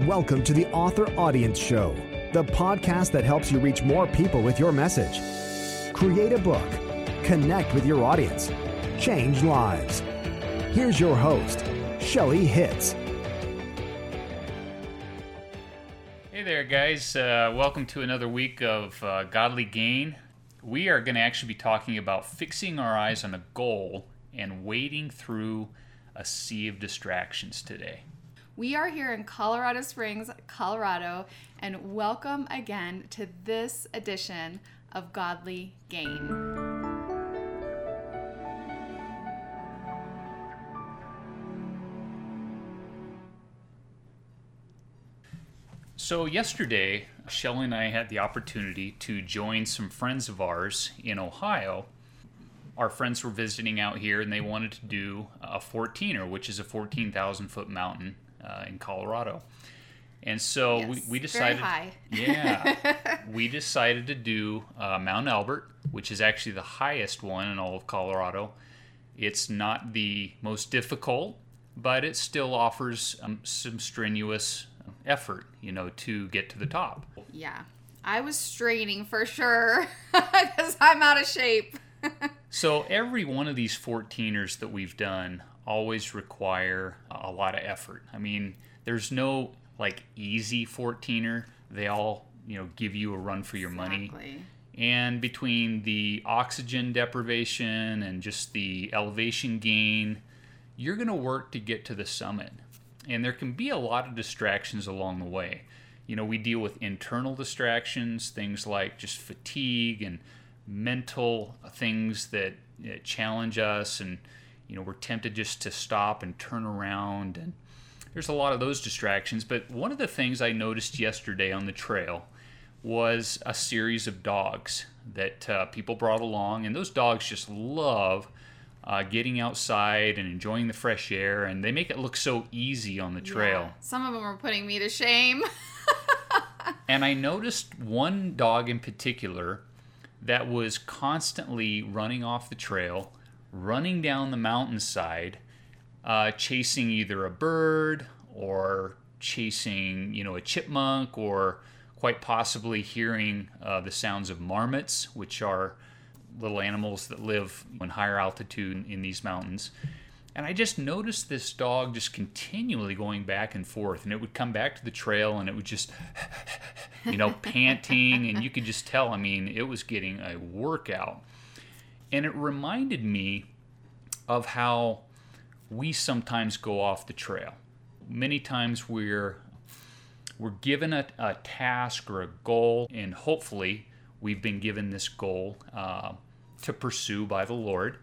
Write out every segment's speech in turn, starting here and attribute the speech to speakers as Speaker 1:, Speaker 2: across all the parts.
Speaker 1: Welcome to the Author Audience Show, the podcast that helps you reach more people with your message. Create a book, connect with your audience, change lives. Here's your host, Shelley Hitz.
Speaker 2: Hey there, guys. Uh, welcome to another week of uh, Godly Gain. We are going to actually be talking about fixing our eyes on a goal and wading through a sea of distractions today.
Speaker 3: We are here in Colorado Springs, Colorado, and welcome again to this edition of Godly Gain.
Speaker 2: So, yesterday, Shelley and I had the opportunity to join some friends of ours in Ohio. Our friends were visiting out here and they wanted to do a 14er, which is a 14,000 foot mountain uh, in Colorado. And so
Speaker 3: Yes,
Speaker 2: we, we decided,
Speaker 3: high.
Speaker 2: yeah, we decided to do uh, Mount Elbert, which is actually the highest one in all of Colorado. It's not the most difficult, but it still offers um, some strenuous effort, you know, to get to the top.
Speaker 3: Yeah, I was straining for sure because I'm out of shape.
Speaker 2: So every one of these 14ers that we've done always require a lot of effort. I mean, there's no like easy 14er. They all, you know, give you a run for your money. And between the oxygen deprivation and just the elevation gain, you're going to work to get to the summit. And there can be a lot of distractions along the way. You know, we deal with internal distractions, things like just fatigue and mental things that challenge us. And, you know, we're tempted just to stop and turn around. And there's a lot of those distractions. But one of the things I noticed yesterday on the trail was a series of dogs that uh, people brought along, and those dogs just love uh, getting outside and enjoying the fresh air, and they make it look so easy on the trail.
Speaker 3: Yeah, Some of them are putting me to shame.
Speaker 2: And I noticed one dog in particular that was constantly running off the trail, running down the mountainside, uh, chasing either a bird or chasing, you know, a chipmunk or quite possibly hearing uh, the sounds of marmots, which are little animals that live in higher altitude in these mountains. And I just noticed this dog just continually going back and forth, and it would come back to the trail, and it would just, you know, panting, and you could just tell. I mean, it was getting a workout, and it reminded me of how we sometimes go off the trail. Many times we're we're given a, a task or a goal, and hopefully we've been given this goal uh, to pursue by the Lord.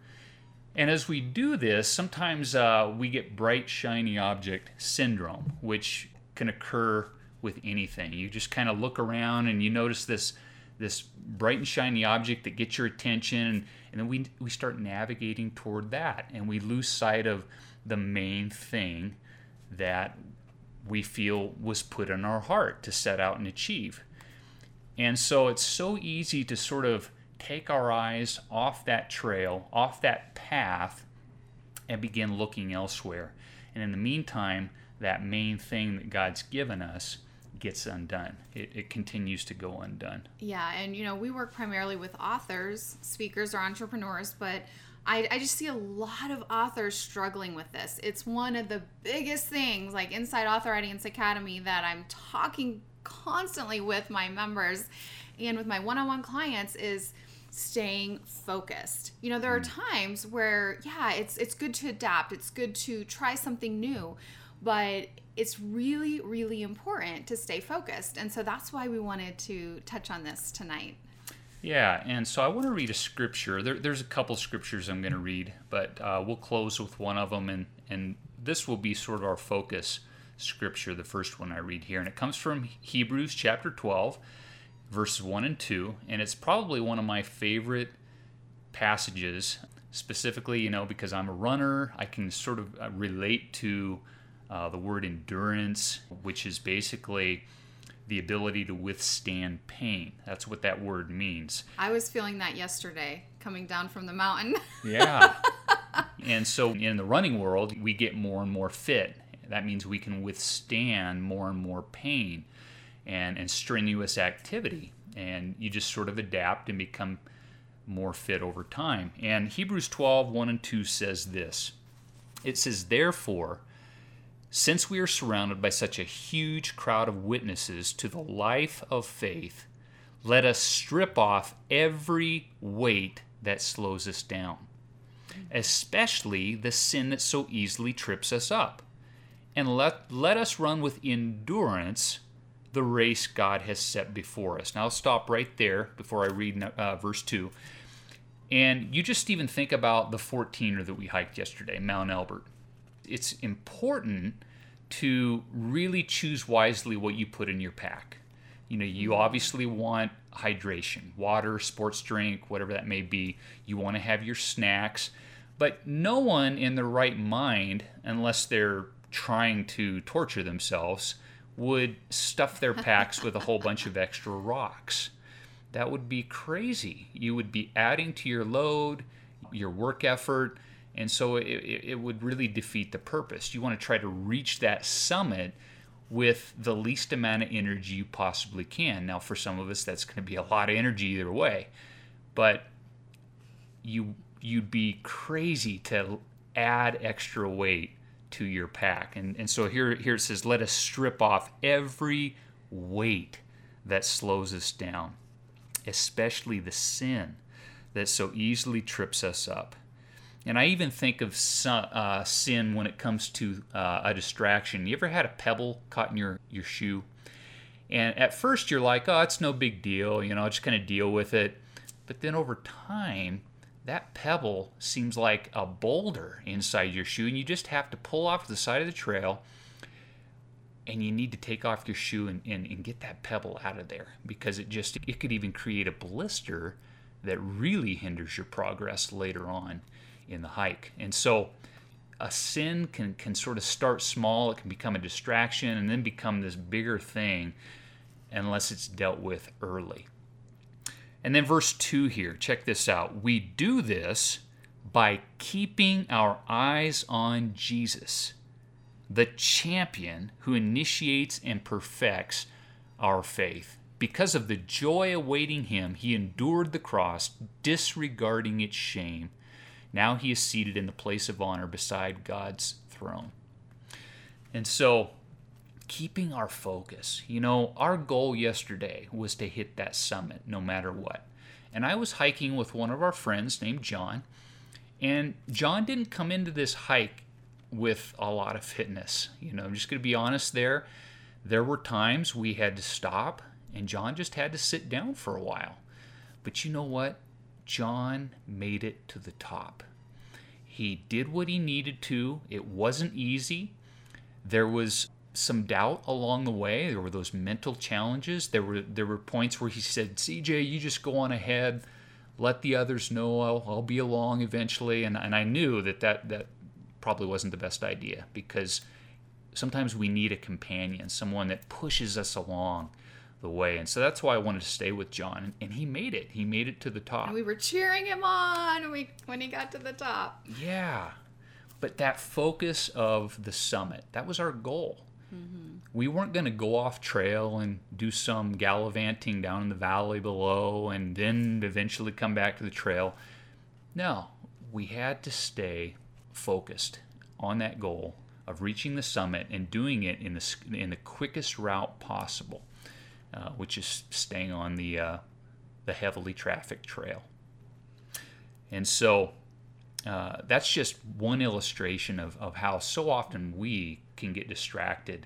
Speaker 2: And as we do this, sometimes uh, we get bright, shiny object syndrome, which can occur with anything. You just kind of look around and you notice this this bright and shiny object that gets your attention, and then we we start navigating toward that, and we lose sight of the main thing that we feel was put in our heart to set out and achieve. And so it's so easy to sort of take our eyes off that trail, off that path, and begin looking elsewhere. And in the meantime, that main thing that God's given us gets undone. It, it continues to go undone.
Speaker 3: Yeah, and you know, we work primarily with authors, speakers, or entrepreneurs, but I, I just see a lot of authors struggling with this. It's one of the biggest things, like inside Author Audience Academy, that I'm talking constantly with my members and with my one on one clients is staying focused. You know, there are mm. times where yeah, it's it's good to adapt, it's good to try something new, but it's really really important to stay focused. And so that's why we wanted to touch on this tonight.
Speaker 2: Yeah, and so I want to read a scripture. There, there's a couple scriptures I'm going to read, but uh, we'll close with one of them, and, and this will be sort of our focus scripture, the first one I read here. And it comes from Hebrews chapter 12, verses 1 and 2, and it's probably one of my favorite passages, specifically, you know, because I'm a runner, I can sort of uh, relate to uh, the word endurance, which is basically the ability to withstand pain. That's what that word means.
Speaker 3: I was feeling that yesterday coming down from the mountain.
Speaker 2: Yeah. and so in the running world, we get more and more fit. That means we can withstand more and more pain and, and strenuous activity. And you just sort of adapt and become more fit over time. And Hebrews 12, 1 and 2 says this It says, Therefore, since we are surrounded by such a huge crowd of witnesses to the life of faith, let us strip off every weight that slows us down, especially the sin that so easily trips us up. And let, let us run with endurance the race God has set before us. Now, I'll stop right there before I read uh, verse 2. And you just even think about the 14er that we hiked yesterday, Mount Elbert. It's important to really choose wisely what you put in your pack. You know, you mm-hmm. obviously want hydration, water, sports drink, whatever that may be. You want to have your snacks. But no one in their right mind, unless they're trying to torture themselves, would stuff their packs with a whole bunch of extra rocks. That would be crazy. You would be adding to your load, your work effort, and so it, it would really defeat the purpose. You want to try to reach that summit with the least amount of energy you possibly can. Now, for some of us, that's going to be a lot of energy either way, but you you'd be crazy to add extra weight to your pack. And, and so here, here it says, let us strip off every weight that slows us down, especially the sin that so easily trips us up. And I even think of uh, sin when it comes to uh, a distraction. You ever had a pebble caught in your, your shoe? And at first you're like, oh, it's no big deal, you know, just kind of deal with it. But then over time, that pebble seems like a boulder inside your shoe, and you just have to pull off to the side of the trail and you need to take off your shoe and, and, and, get that pebble out of there because it just it could even create a blister that really hinders your progress later on in the hike and so a sin can, can sort of start small it can become a distraction and then become this bigger thing unless it's dealt with early and then verse 2 here, check this out. We do this by keeping our eyes on Jesus, the champion who initiates and perfects our faith. Because of the joy awaiting him, he endured the cross, disregarding its shame. Now he is seated in the place of honor beside God's throne. And so, keeping our focus. You know, our goal yesterday was to hit that summit no matter what. And I was hiking with one of our friends named John, and John didn't come into this hike with a lot of fitness. You know, I'm just going to be honest there. There were times we had to stop, and John just had to sit down for a while. But you know what? John made it to the top. He did what he needed to. It wasn't easy. There was some doubt along the way. There were those mental challenges. There were there were points where he said, "CJ, you just go on ahead, let the others know. I'll, I'll be along eventually." And and I knew that that that probably wasn't the best idea because sometimes we need a companion, someone that pushes us along the way. And so that's why I wanted to stay with John. And he made it. He made it to the top.
Speaker 3: And we were cheering him on when, we, when he got to the top.
Speaker 2: Yeah. But that focus of the summit, that was our goal. Mm-hmm. We weren't going to go off trail and do some gallivanting down in the valley below and then eventually come back to the trail. No, we had to stay focused on that goal of reaching the summit and doing it in the, in the quickest route possible, uh, which is staying on the, uh, the heavily trafficked trail. And so uh, that's just one illustration of, of how so often we can get distracted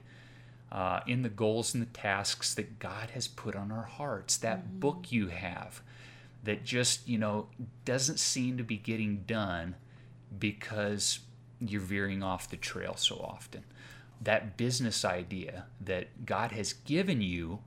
Speaker 2: uh, in the goals and the tasks that God has put on our hearts. That mm-hmm. book you have that just, you know, doesn't seem to be getting done because you're veering off the trail so often. That business idea that God has given you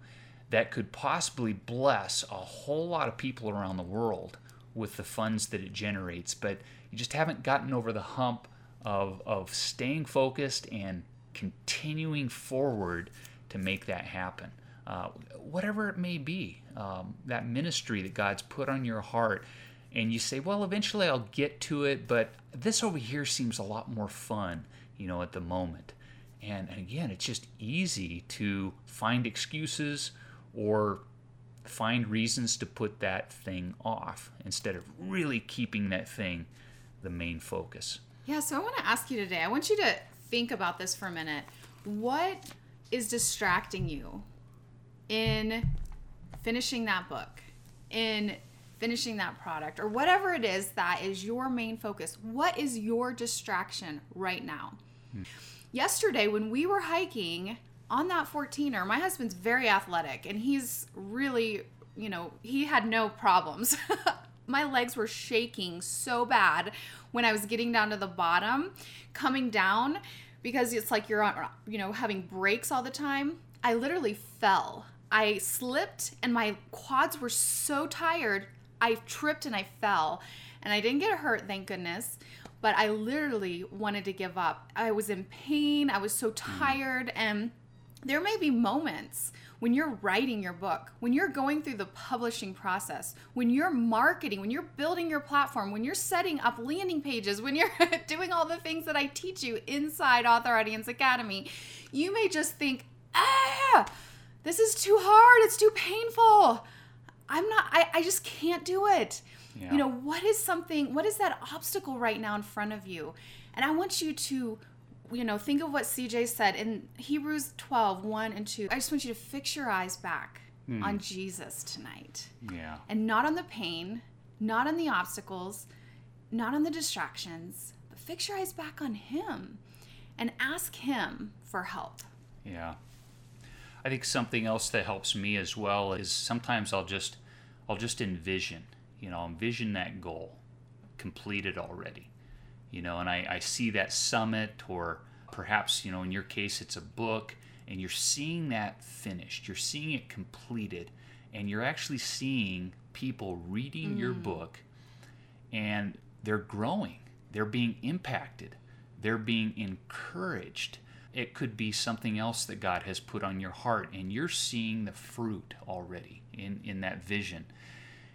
Speaker 2: that could possibly bless a whole lot of people around the world with the funds that it generates, but you just haven't gotten over the hump of, of staying focused and continuing forward to make that happen. Uh, whatever it may be, um, that ministry that God's put on your heart, and you say, well, eventually I'll get to it, but this over here seems a lot more fun, you know, at the moment. And, and again, it's just easy to find excuses or find reasons to put that thing off instead of really keeping that thing the main focus.
Speaker 3: Yeah, so I want to ask you today. I want you to think about this for a minute. What is distracting you in finishing that book, in finishing that product, or whatever it is that is your main focus? What is your distraction right now? Hmm. Yesterday, when we were hiking on that 14er, my husband's very athletic and he's really, you know, he had no problems. my legs were shaking so bad when I was getting down to the bottom, coming down because it's like you're on, you know, having breaks all the time. I literally fell. I slipped and my quads were so tired. I tripped and I fell. And I didn't get hurt, thank goodness. But I literally wanted to give up. I was in pain. I was so hmm. tired. And there may be moments when you're writing your book, when you're going through the publishing process, when you're marketing, when you're building your platform, when you're setting up landing pages, when you're doing all the things that I teach you inside Author Audience Academy, you may just think, ah, this is too hard. It's too painful. I'm not, I, I just can't do it. Yeah. You know, what is something, what is that obstacle right now in front of you? And I want you to you know, think of what CJ said in Hebrews 12, 1 and 2. I just want you to fix your eyes back hmm. on Jesus tonight.
Speaker 2: Yeah.
Speaker 3: And not on the pain, not on the obstacles, not on the distractions, but fix your eyes back on Him and ask Him for help.
Speaker 2: Yeah. I think something else that helps me as well is sometimes I'll just I'll just envision, you know, envision that goal completed already you know, and I, I see that summit, or perhaps, you know, in your case, it's a book, and you're seeing that finished, you're seeing it completed, and you're actually seeing people reading mm. your book and they're growing, they're being impacted, they're being encouraged. It could be something else that God has put on your heart, and you're seeing the fruit already in, in that vision.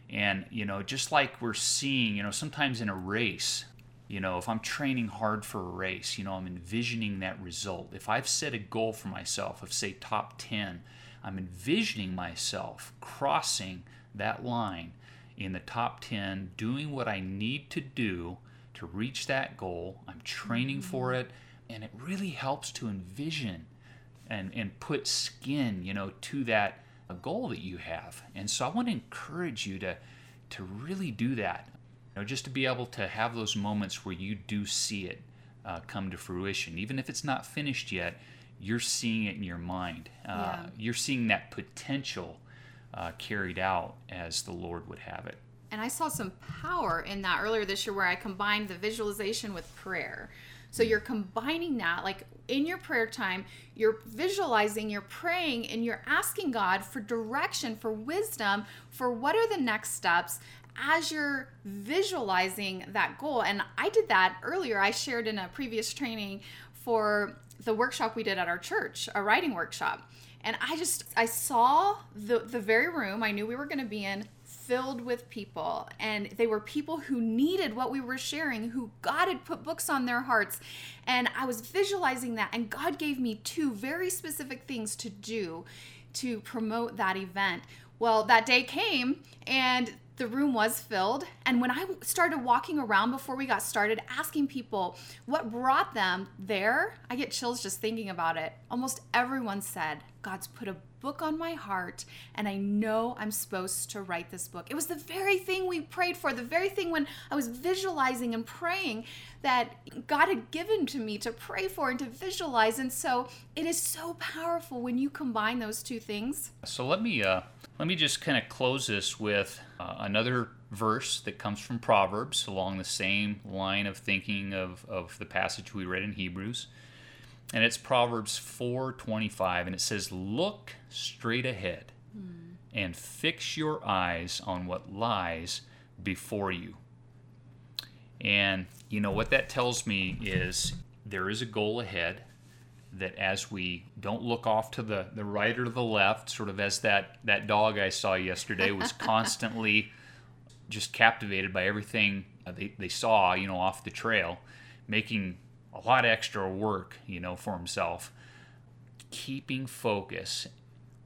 Speaker 2: And, you know, just like we're seeing, you know, sometimes in a race, you know, if I'm training hard for a race, you know, I'm envisioning that result. If I've set a goal for myself of, say, top 10, I'm envisioning myself crossing that line in the top 10, doing what I need to do to reach that goal. I'm training for it, and it really helps to envision and, and put skin, you know, to that goal that you have. And so I want to encourage you to, to really do that. You know, just to be able to have those moments where you do see it uh, come to fruition, even if it's not finished yet, you're seeing it in your mind. Uh, yeah. You're seeing that potential uh, carried out as the Lord would have it.
Speaker 3: And I saw some power in that earlier this year where I combined the visualization with prayer. So you're combining that, like in your prayer time, you're visualizing, you're praying, and you're asking God for direction, for wisdom, for what are the next steps as you're visualizing that goal, and I did that earlier, I shared in a previous training for the workshop we did at our church, a writing workshop. And I just I saw the the very room I knew we were going to be in filled with people and they were people who needed what we were sharing who god had put books on their hearts and i was visualizing that and god gave me two very specific things to do to promote that event well that day came and the room was filled. And when I started walking around before we got started, asking people what brought them there, I get chills just thinking about it. Almost everyone said, God's put a book on my heart, and I know I'm supposed to write this book. It was the very thing we prayed for, the very thing when I was visualizing and praying that God had given to me to pray for and to visualize. And so it is so powerful when you combine those two things.
Speaker 2: So let me uh, let me just kind of close this with uh, another verse that comes from Proverbs along the same line of thinking of, of the passage we read in Hebrews. And it's Proverbs 4:25 and it says look straight ahead mm. and fix your eyes on what lies before you. And you know what that tells me is there is a goal ahead that as we don't look off to the, the right or the left, sort of as that, that dog I saw yesterday was constantly just captivated by everything they, they saw, you know, off the trail, making a lot of extra work, you know, for himself. keeping focus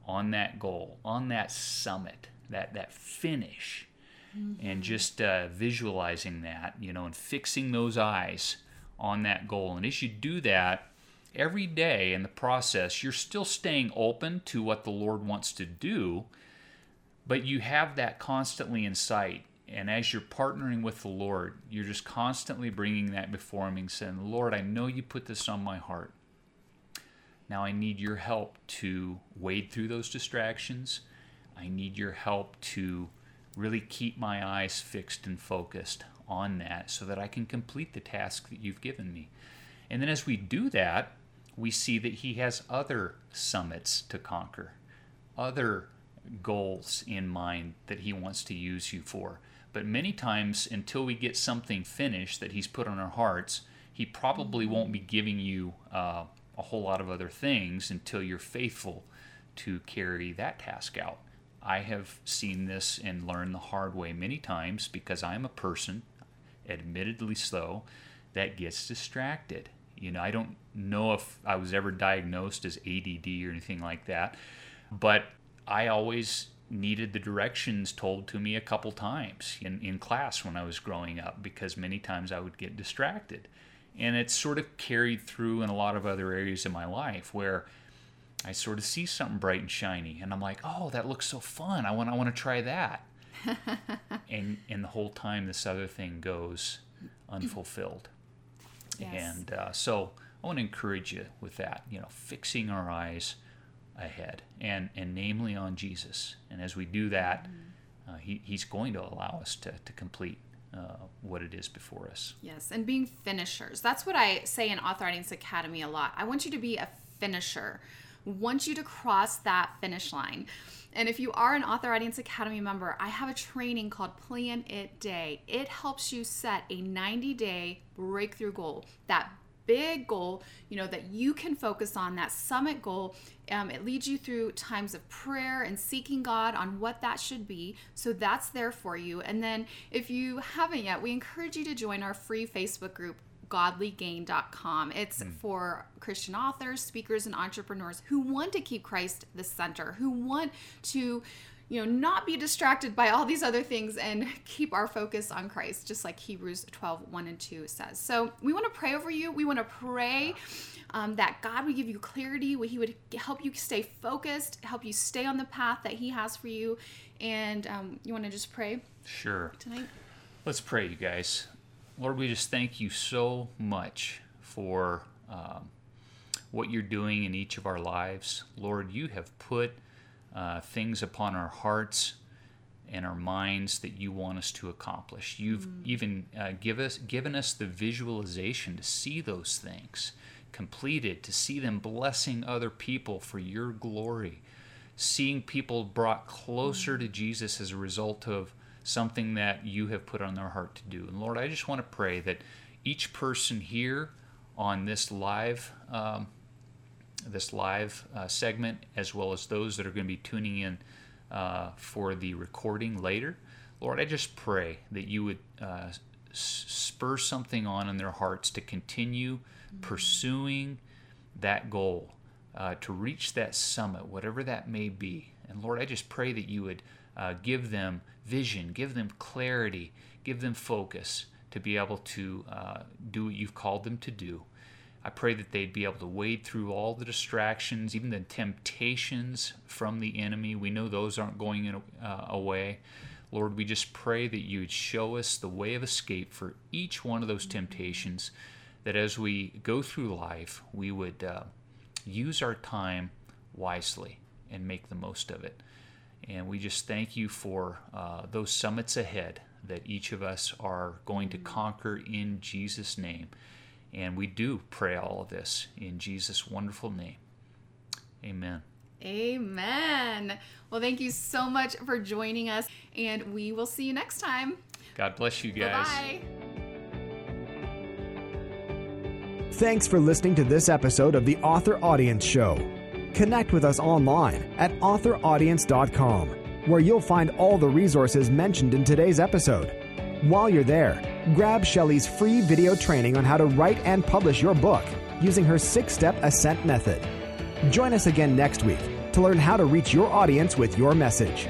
Speaker 2: on that goal, on that summit, that that finish, mm-hmm. and just uh, visualizing that, you know, and fixing those eyes on that goal. And as you do that every day in the process, you're still staying open to what the Lord wants to do, but you have that constantly in sight. And as you're partnering with the Lord, you're just constantly bringing that before Him and saying, Lord, I know you put this on my heart. Now I need your help to wade through those distractions. I need your help to really keep my eyes fixed and focused on that so that I can complete the task that you've given me. And then as we do that, we see that he has other summits to conquer, other goals in mind that he wants to use you for. But many times, until we get something finished that he's put on our hearts, he probably won't be giving you uh, a whole lot of other things until you're faithful to carry that task out. I have seen this and learned the hard way many times because I'm a person, admittedly so, that gets distracted. You know, I don't know if I was ever diagnosed as ADD or anything like that, but I always needed the directions told to me a couple times in, in class when I was growing up because many times I would get distracted. And it's sort of carried through in a lot of other areas of my life where I sort of see something bright and shiny and I'm like, oh, that looks so fun. I want, I want to try that. and, and the whole time this other thing goes unfulfilled. Yes. And uh, so I want to encourage you with that, you know, fixing our eyes ahead and, and namely on Jesus. And as we do that, mm-hmm. uh, he, he's going to allow us to, to complete uh, what it is before us.
Speaker 3: Yes, and being finishers. That's what I say in Author Audience Academy a lot. I want you to be a finisher. Want you to cross that finish line. And if you are an Author Audience Academy member, I have a training called Plan It Day. It helps you set a 90 day breakthrough goal, that big goal, you know, that you can focus on, that summit goal. Um, it leads you through times of prayer and seeking God on what that should be. So that's there for you. And then if you haven't yet, we encourage you to join our free Facebook group godlygain.com. It's mm. for Christian authors, speakers, and entrepreneurs who want to keep Christ the center, who want to you know, not be distracted by all these other things and keep our focus on Christ, just like Hebrews 12, 1 and 2 says. So we want to pray over you. We want to pray um, that God would give you clarity, He would help you stay focused, help you stay on the path that He has for you. And um, you want to just pray?
Speaker 2: Sure. Tonight? Let's pray, you guys. Lord, we just thank you so much for um, what you're doing in each of our lives. Lord, you have put uh, things upon our hearts and our minds that you want us to accomplish. You've mm. even uh, give us, given us the visualization to see those things completed, to see them blessing other people for your glory, seeing people brought closer mm. to Jesus as a result of something that you have put on their heart to do. And Lord, I just want to pray that each person here on this live um, this live uh, segment, as well as those that are going to be tuning in uh, for the recording later. Lord, I just pray that you would uh, spur something on in their hearts to continue mm-hmm. pursuing that goal, uh, to reach that summit, whatever that may be. And Lord, I just pray that you would uh, give them vision, give them clarity, give them focus to be able to uh, do what you've called them to do. I pray that they'd be able to wade through all the distractions, even the temptations from the enemy. We know those aren't going in, uh, away. Lord, we just pray that you would show us the way of escape for each one of those temptations, that as we go through life, we would uh, use our time wisely and make the most of it. And we just thank you for uh, those summits ahead that each of us are going to conquer in Jesus' name. And we do pray all of this in Jesus' wonderful name. Amen.
Speaker 3: Amen. Well, thank you so much for joining us, and we will see you next time.
Speaker 2: God bless you guys.
Speaker 3: Bye.
Speaker 1: Thanks for listening to this episode of the Author Audience Show. Connect with us online at authoraudience.com, where you'll find all the resources mentioned in today's episode. While you're there, grab Shelley's free video training on how to write and publish your book using her six step ascent method. Join us again next week to learn how to reach your audience with your message.